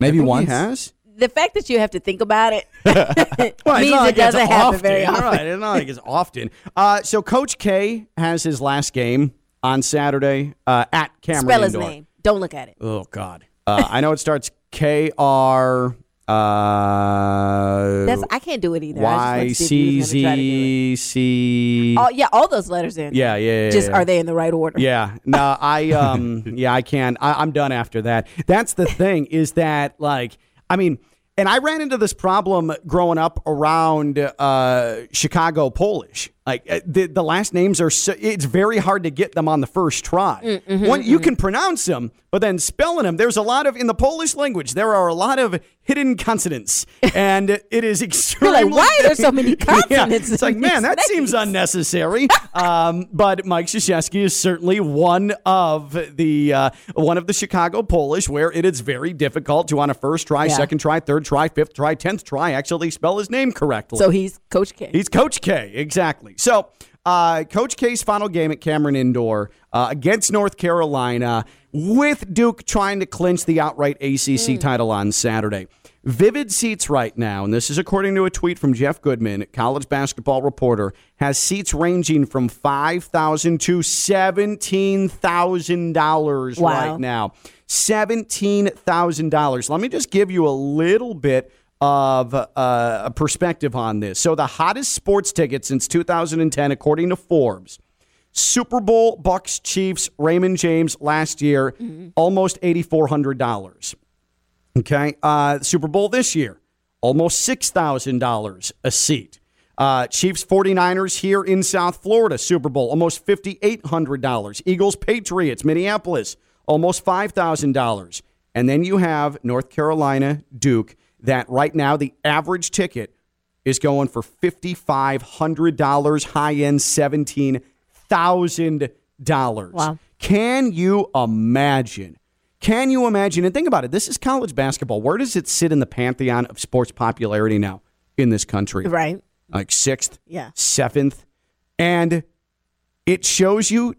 Maybe I think once. He has. The fact that you have to think about it Well, it's means not it like it's doesn't happen often. very often. Right, it's not like it's often. Uh, so Coach K has his last game on Saturday uh, at Cameron Spell his Indoor. name. Don't look at it. Oh God. Uh, I know it starts K R uh, That's I can't do it either. I Y just wanted to see if C was gonna try to do it. Z C. Oh yeah, all those letters in. Yeah, yeah, yeah. Just yeah. are they in the right order? Yeah, no, I um, yeah, I can. I, I'm done after that. That's the thing is that like, I mean, and I ran into this problem growing up around uh, Chicago Polish. Like uh, the the last names are, so, it's very hard to get them on the first try. Mm-hmm, One, you can pronounce them, but then spelling them, there's a lot of in the Polish language. There are a lot of hidden consonants, and it is extremely. like, why are there so many Yeah, consonants it's like, man, that seems unnecessary. um, but Mike Krzyzewski is certainly one of the uh, one of the Chicago Polish where it is very difficult to on a first try, Yeah. second try, third try, fifth try, tenth try actually spell his name correctly. So he's Coach K. He's Coach K, exactly. So, uh, Coach K's final game at Cameron Indoor uh, against North Carolina, with Duke trying to clinch the outright ACC title on Saturday. Vivid Seats right now, and this is according to a tweet from Jeff Goodman, college basketball reporter, has seats ranging from five thousand to seventeen thousand dollars Wow. right now. Seventeen thousand dollars. Let me just give you a little bit of uh, a perspective on this. So, the hottest sports ticket since 2010, according to Forbes, Super Bowl, Bucks, Chiefs, Raymond James last year, almost $8,400. Okay. Uh, Super Bowl this year, almost $6,000 a seat. Uh, Chiefs 49ers here in South Florida, Super Bowl, almost $5,800. Eagles Patriots, Minneapolis, almost $5,000. And then you have North Carolina Duke, that right now the average ticket is going for $5,500, high end $17,000. Wow. Can you imagine? Can you imagine? And think about it. This is college basketball. Where does it sit in the pantheon of sports popularity now in this country? Right. Like sixth, Yeah. seventh. And it shows you,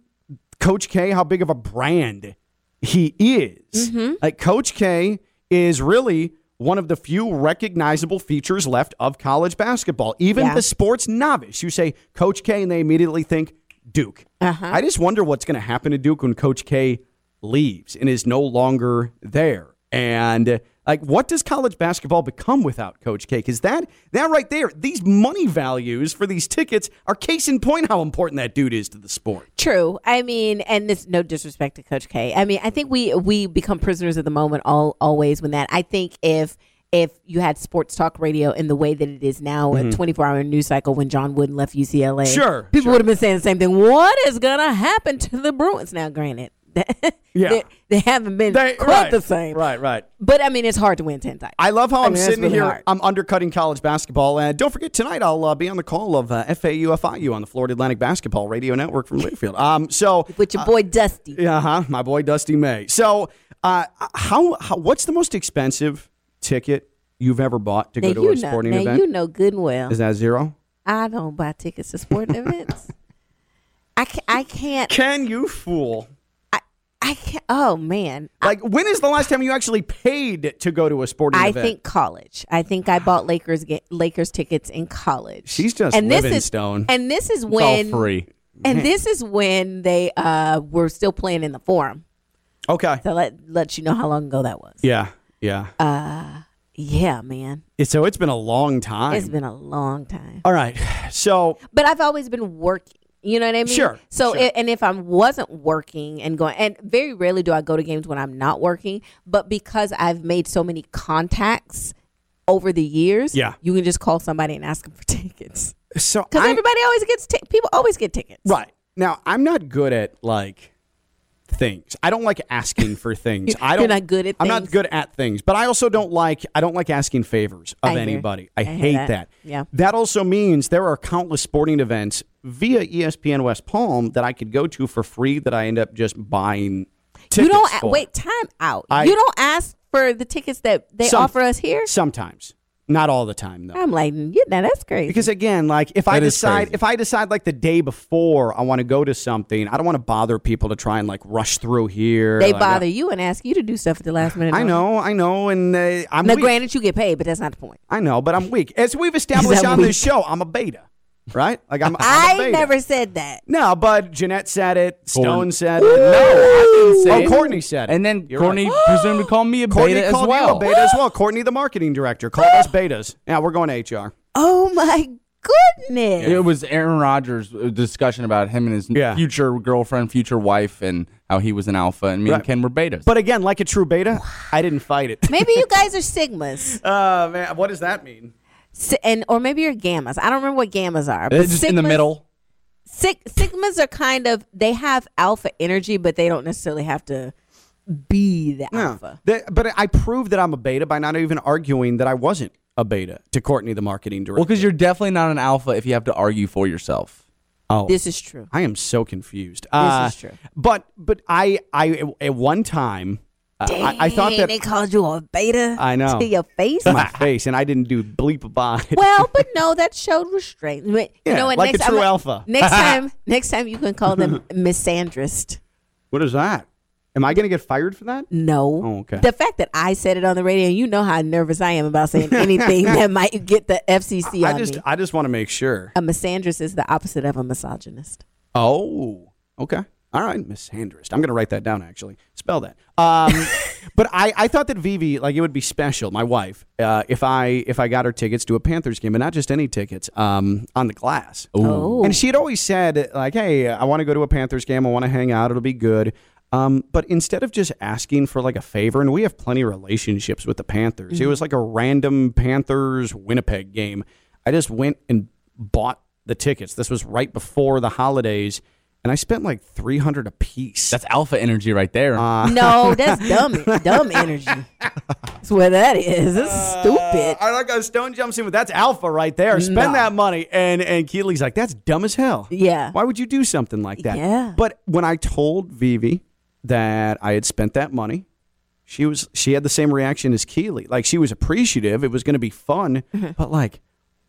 Coach K, how big of a brand he is. Mm-hmm. Like, Coach K is really one of the few recognizable features left of college basketball. Even Yeah. the sports novice, you say Coach K, and they immediately think Duke. Uh-huh. I just wonder what's going to happen to Duke when Coach K leaves and is no longer there. And like, what does college basketball become without Coach K? Because that that right there, these money values for these tickets are case in point how important that dude is to the sport. True. I mean, and this no disrespect to Coach K. I mean, I think we we become prisoners of the moment all always when that. I think if if you had sports talk radio in the way that it is now, a 24 hour news cycle when John Wooden left UCLA, Mm-hmm. Sure, people sure. would have been saying the same thing. What is gonna happen to the Bruins? Now, granted, Yeah. they, they haven't been They- quite right, the same, Right, right. But I mean, it's hard to win ten times. I love how I I'm mean, sitting really here. hard. I'm undercutting college basketball. And don't forget, tonight I'll uh, be on the call of uh, FAU FIU on the Florida Atlantic Basketball Radio Network from Learfield. Um, so with your boy Dusty. Uh huh. My boy Dusty May. So, uh, how, how what's the most expensive ticket you've ever bought to Now go to a know, sporting now event? you know good and well. Is that zero? I don't buy tickets to sporting events. I can't. I can't. Can you fool? I can't. Oh man. Like, when is the last time you actually paid to go to a sporting event? I event? think college. I think I bought Lakers ga- Lakers tickets in college. She's just and this living is, stone. And this is It's when all free. and this is when they uh were still playing in the forum. Okay. So let let you know how long ago that was. Yeah. Yeah. Yeah, man. so it's been a long time. It's been a long time. All right. So But I've always been working. You know what I mean? Sure, So, sure. i- and if I wasn't working and going, and very rarely do I go to games when I'm not working, but because I've made so many contacts over the years, Yeah. you can just call somebody and ask them for tickets. so Because everybody always gets ti- people always get tickets. Right. Now, I'm not good at like things. I don't like asking for things. I You're don't. not good at I'm not good at things, but I also don't like. I don't like asking favors of I anybody. I, I hate that. that. Yeah. That also means there are countless sporting events via ESPN West Palm that I could go to for free that I end up just buying. Tickets you don't for. wait. Time out. I- you don't ask for the tickets that they Some- offer us here. Sometimes, not all the time though. I'm like, yeah, now that's crazy. Because again, like if I decide crazy. if I decide like the day before I want to go to something, I don't want to bother people to try and like rush through here. they Like, bother you and ask you to do stuff at the last minute. I don't know, I know, and uh, I'm Now, weak. granted, you get paid, but that's not the point. I know, but I'm weak. As we've established on weak? this show, I'm a beta, right? Like I'm. I'm a I beta. never said that. No, but Jeanette said it. Stone Gordon. said it. No, I didn't say Oh, it. Courtney said it. And then You're Courtney right. presumed to call me a Courtney beta as called well. you a beta as well. Courtney, the marketing director, called us betas. Now we're going to HR. Oh my goodness! It was Aaron Rodgers' uh, discussion about him and his Yeah. future girlfriend, future wife, and how he was an alpha, and me Right. and Ken were betas. But again, like a true beta, I didn't fight it. Maybe you guys are sigmas, Uh, man, what does that mean? Si- and or maybe you're gammas. I don't remember what gammas are. Uh, just in the middle. Sig- sigmas are kind of they have alpha energy, but they don't necessarily have to be the No. alpha. That- but I proved that I'm a beta by not even arguing that I wasn't a beta to Courtney, the marketing director. Well, because you're definitely not an alpha if you have to argue for yourself. oh, This is true. I am so confused. This is true. But but I I at one time uh, I, I thought that they called you a beta. I know. to your face. my face and I didn't do bleep about it. well, but no, that showed restraint. But You know what? like next a true I'm- alpha. Next time, next time you can call them misandrist. what is that? Am I going to get fired for that? No. Oh, okay. The fact that I said it on the radio, you know how nervous I am about saying anything that might get the FCC I on just me. I just want to make sure. A misandrist is the opposite of a misogynist. Oh, okay. All right, misandrist. I'm going to write that down, actually. Spell that. Um, but I, I thought that Vivi, like, it would be special, my wife, uh, if I if I got her tickets to a Panthers game, and not just any tickets, um, on the glass. Oh. And she had always said, like, hey, I want to go to a Panthers game. I want to hang out. It'll be good. Um, but instead of just asking for like a favor, and we have plenty of relationships with the Panthers, it was like a random Panthers Winnipeg game. I just went and bought the tickets. This was right before the holidays, and I spent like three hundred a piece. That's alpha energy right there. no, that's dumb, dumb energy. That's what that is. This is stupid. I like a Stone jumps in with that's alpha right there. Spend No. that money, and and Keely's like, that's dumb as hell. Yeah. Why would you do something like that? Yeah. But when I told Vivi that I had spent that money, she was she had the same reaction as Keely. Like she was appreciative. It was going to be fun, Mm-hmm. but like,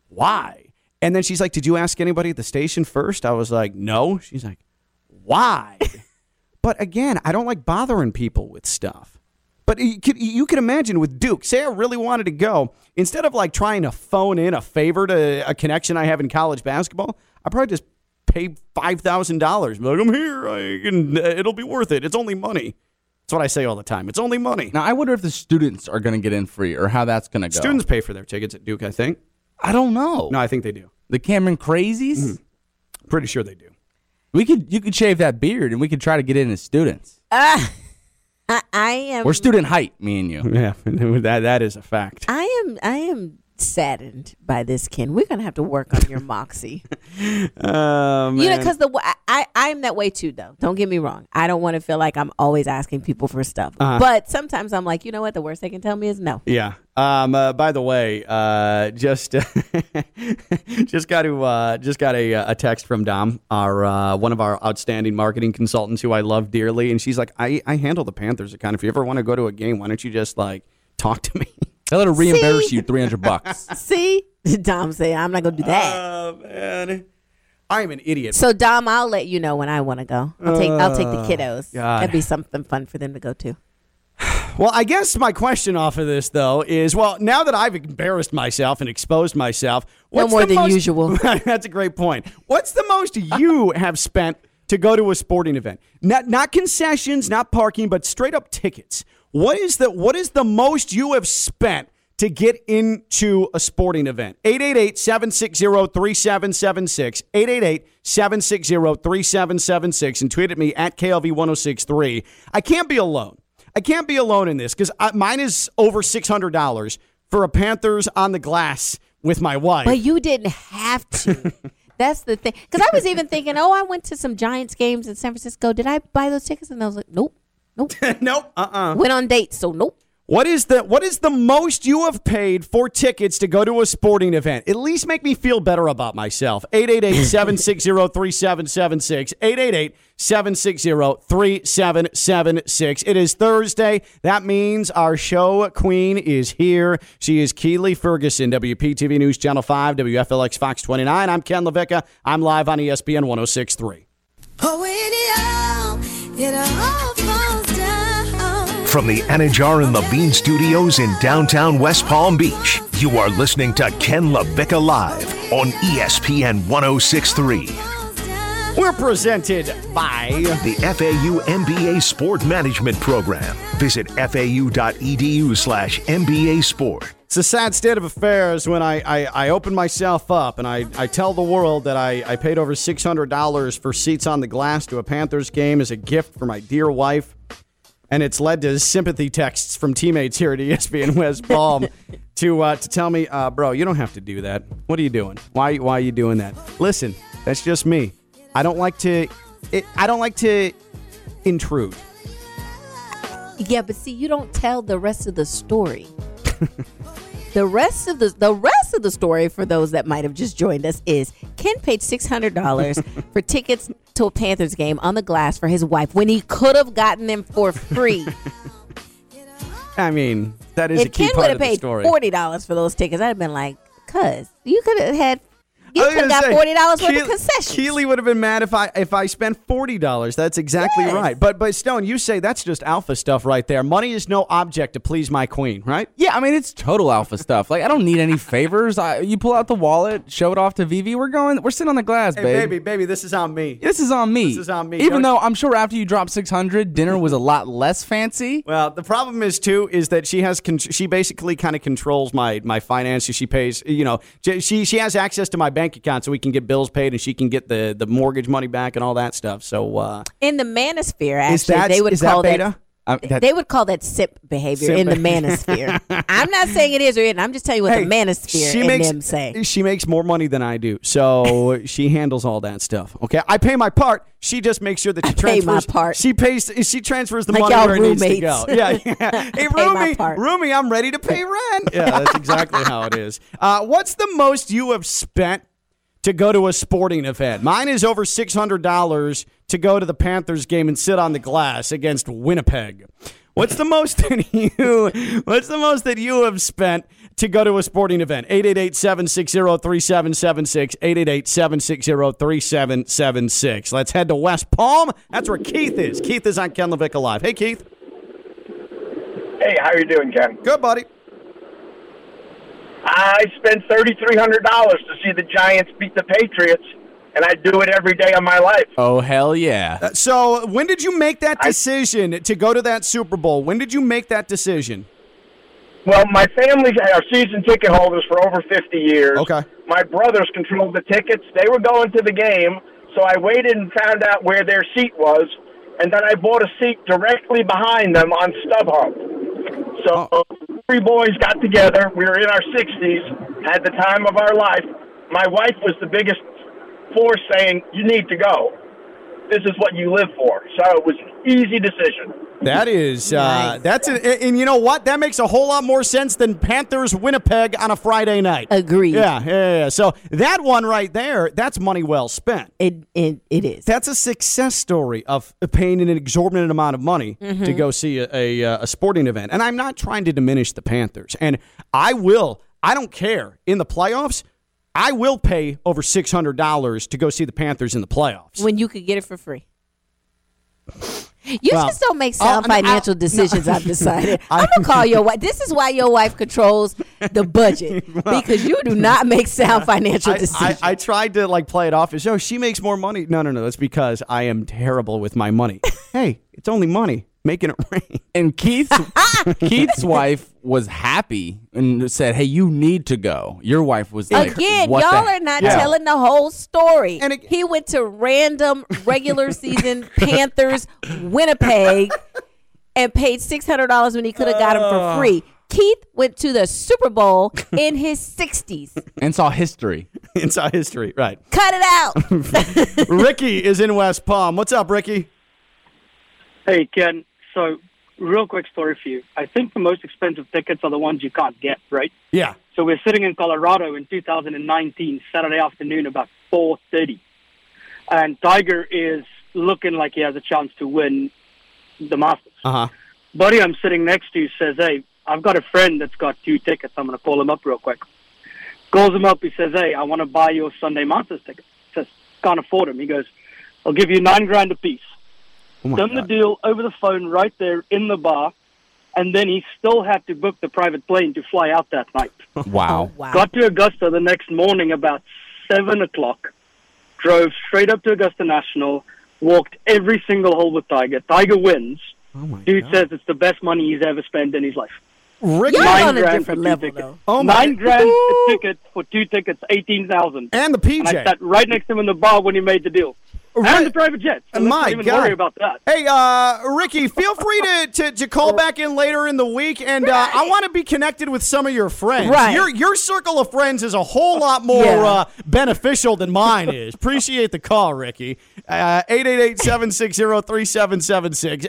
why? And then she's like, "Did you ask anybody at the station first? I was like, "No." She's like, "Why?" but again, I don't like bothering people with stuff. But you could, you could imagine with Duke, say I really wanted to go, instead of like trying to phone in a favor to a connection I have in college basketball, I probably just pay five thousand dollars. Like I'm here, I can, it'll be worth it. It's only money. That's what I say all the time. It's only money. now I wonder if the students are going to get in free or how that's going to go. Students pay for their tickets at Duke. I think. I don't know. No, I think they do. The Cameron Crazies. Mm-hmm. Pretty sure they do. We could you could shave that beard and we could try to get in as students. I, I am. We're student height, me and you. Yeah, that that is a fact. I am. I am saddened by this, Ken. We're gonna have to work on your moxie. Um, You know, because the I I am that way too, though. Don't get me wrong. I don't want to feel like I'm always asking people for stuff, Uh-huh. but sometimes I'm like, you know what? The worst they can tell me is no. Yeah. Um. Uh, by the way, uh, just just got to uh, just got a a text from Dom, our uh, one of our outstanding marketing consultants, who I love dearly, and she's like, I I handle the Panthers account. If you ever want to go to a game, why don't you just like talk to me? Tell her to reimburse you three hundred bucks. See, Dom say I'm not gonna do that. Oh man, I am an idiot. so Dom, I'll let you know when I want to go. I'll take I'll take the uh, kiddos. God. That'd be something fun for them to go to. Well, I guess my question off of this though is, well, now that I've embarrassed myself and exposed myself, No what's more the than most- usual. That's a great point. What's the most you have spent to go to a sporting event? Not not concessions, not parking, but straight up tickets. What is the what is the most you have spent to get into a sporting event? 888-760-3776. 888-760-3776 and tweet at me at KLV1063. I can't be alone. I can't be alone in this because mine is over $600 for a Panthers on the glass with my wife. But you didn't have to. That's the thing. Because I was even thinking, oh, I went to some Giants games in San Francisco. Did I buy those tickets? And I was like, nope, nope. nope. Uh uh Went on dates, so nope. What is the what is the most you have paid for tickets to go to a sporting event? At least make me feel better about myself. 888-760-3776. 888-760-3776. It is Thursday. That means our show queen is here. She is Keeley Ferguson, WPTV News Channel 5, WFLX Fox 29. I'm Ken LaVicka. I'm live on ESPN 1063. Oh, when it all, it all falls down. From the Anajar and Levine Studios in downtown West Palm Beach, you are listening to Ken LaVicka Live on ESPN 1063. We're presented by The FAU MBA Sport Management Program. Visit fau.edu slash MBA Sport. It's a sad state of affairs when I, I, I open myself up and I, I tell the world that I, I paid over $600 for seats on the glass to a Panthers game as a gift for my dear wife. And it's led to sympathy texts from teammates here at ESPN West Palm to uh, to tell me, uh, bro, you don't have to do that. What are you doing? Why why are you doing that? Listen, that's just me. I don't like to it, I don't like to intrude. Yeah, but see, you don't tell the rest of the story. the rest of the the rest of the story for those that might have just joined us is Ken paid six hundred dollars for tickets to a Panthers game on the glass for his wife when he could have gotten them for free. I mean, that is a if key Ken would part have of the paid forty dollars for those tickets, I'd have been like, "Cuz you could have had, you I was could have gonna got say, forty dollars worth Keel- of concessions." Keely would have been mad if I if I spent forty dollars. That's exactly Yes. right. But but Stone, you say that's just alpha stuff right there. Money is no object to please my queen, right? Yeah, I mean it's total alpha stuff. Like I don't need any favors. I, you pull out the wallet, show it off to Vivi. We're going. We're sitting on the glass, Hey, babe. baby, baby, this is on me. This is on me. This is on me. Even Don't- though I'm sure after you dropped 600, dinner was a lot less fancy. Well, the problem is too is that she has con- she basically kind of controls my my finances. She pays, you know, she she has access to my bank account, so we can get bills paid and she can get the the mortgage money back and all that stuff. So uh, in the manosphere, actually, is that they would is that call beta? Um, that- They would call that sip behavior Sip in the manosphere. I'm not saying it is or isn't. I'm just telling you what Hey, the manosphere she and makes, them say. She makes more money than I do, so she handles all that stuff. Okay, I pay my part. She just makes sure that she I pay transfers. my part. She pays. She transfers the Like money y'all where it needs to go. Yeah, yeah. Hey, pay my Roomy, I'm ready to pay rent. Yeah, that's exactly how it is. Uh, what's the most you have spent to go to a sporting event? Mine is over six hundred dollars to go to the Panthers game and sit on the glass against Winnipeg. What's the most that you what's the most that you have spent to go to a sporting event? 888-760-3776, 888-760-3776. Let's head to West Palm. That's where Keith is. Keith is on Ken LaVicka Live. Hey Keith. Hey, how are you doing, Ken? Good buddy. I spent thirty three hundred dollars to see the Giants beat the Patriots, and I do it every day of my life. oh hell yeah! Uh, So, when did you make that decision to go to that Super Bowl? When did you make that decision? Well, my family are season ticket holders for over fifty years. Okay. My brothers controlled the tickets. They were going to the game, so I waited and found out where their seat was, and then I bought a seat directly behind them on StubHub. So three boys got together. We were in our 60s, had the time of our life. My wife was the biggest force saying, You need to go. This is what you live for. So it was easy decision. That is, uh, Nice. that's, a, and you know what? That makes a whole lot more sense than Panthers Winnipeg on a Friday night. Agreed. Yeah, yeah, yeah, yeah. So that one right there, that's money well spent. It, it, it is. That's a success story of paying an exorbitant amount of money Mm-hmm. to go see a, a, uh, a sporting event. And I'm not trying to diminish the Panthers. And I will, I don't care. In the playoffs, I will pay over $600 to go see the Panthers in the playoffs. when you could get it for free. You Well, just don't make oh, sound no, I'll- financial decisions. I've decided. I'm gonna call your wife. This is why your wife controls the budget because you do not make sound financial I, decisions. I, I tried to like play it off as oh she makes more money. No, no, no. That's because I am terrible with my money. hey, it's only money. Making it rain. And Keith's Keith's wife was happy and said, "Hey, you need to go." Your wife was like, Again, "What y'all he- are not Yeah. telling the whole story. And it- he went to random regular season Panthers Winnipeg and paid six hundred dollars when he could have got him for uh. free. Keith went to the Super Bowl in his sixties. and saw history." Inside history, right. Cut it out. Ricky is in West Palm. What's up, Ricky? Hey, Ken. So, real quick story for you. I think the most expensive tickets are the ones you can't get, right? Yeah. So we're sitting in Colorado in 2019, Saturday afternoon, about 4:30, and Tiger is looking like he has a chance to win the Masters. Uh huh. Buddy, I'm sitting next to says, "Hey, I've got a friend that's got two tickets. I'm going to call him up real quick." Calls him up. He says, "Hey, I want to buy your Sunday Masters ticket." Says, "Can't afford them." He goes, "I'll give you nine grand a piece." Oh Done the deal over the phone right there in the bar, and then he still had to book the private plane to fly out that night. Oh, wow. wow. Got to Augusta the next morning about seven o'clock. Drove straight up to Augusta National. Walked every single hole with Tiger. Tiger wins. Oh my Dude says it's the best money he's ever spent in his life. Ricky. Y'all Nine on a grand different for two level, tickets. though. Oh my- Nine grand Woo! a ticket for two tickets, eighteen thousand. And the And I PJ. sat right next to him in the bar when he made the deal. Right. And the private jet. So let's My not even God. worry about that. Hey, uh, Ricky, feel free to, to, to call back in later in the week, and uh, I want to be connected with some of your friends. Right. Your your circle of friends is a whole lot more Yeah. uh, beneficial than mine is. Appreciate the call, Ricky. Uh, 888-760-3776.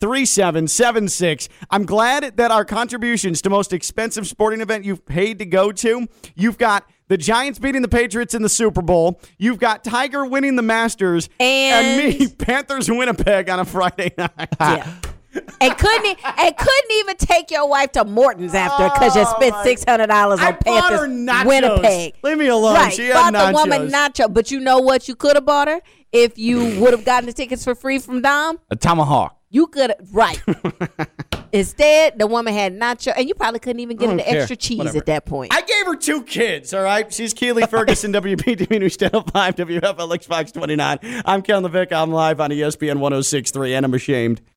888-760-3776. I'm glad that our contributions to most expensive sporting event you've paid to go to, you've got the Giants beating the Patriots in the Super Bowl. You've got Tiger winning the Masters, And- me, Panthers Winnipeg on a Friday night. Yeah. and couldn't and couldn't even take your wife to Morton's after because you spent oh, six hundred dollars on bought Panthers nachos. Winnipeg. Leave me alone. Right, She had bought the woman nacho, but you know what? You could have bought her if you would have gotten the tickets for free from Dom. A tomahawk. You could have right. Instead, the woman had nacho, and you probably couldn't even get I her don't the care. extra cheese Whatever. at that point. I gave her two kids, all right? She's Keely Ferguson, WPTV News Channel 5, WFLX Fox 29. I'm Ken LaVicka. I'm live on ESPN 1063, and I'm ashamed.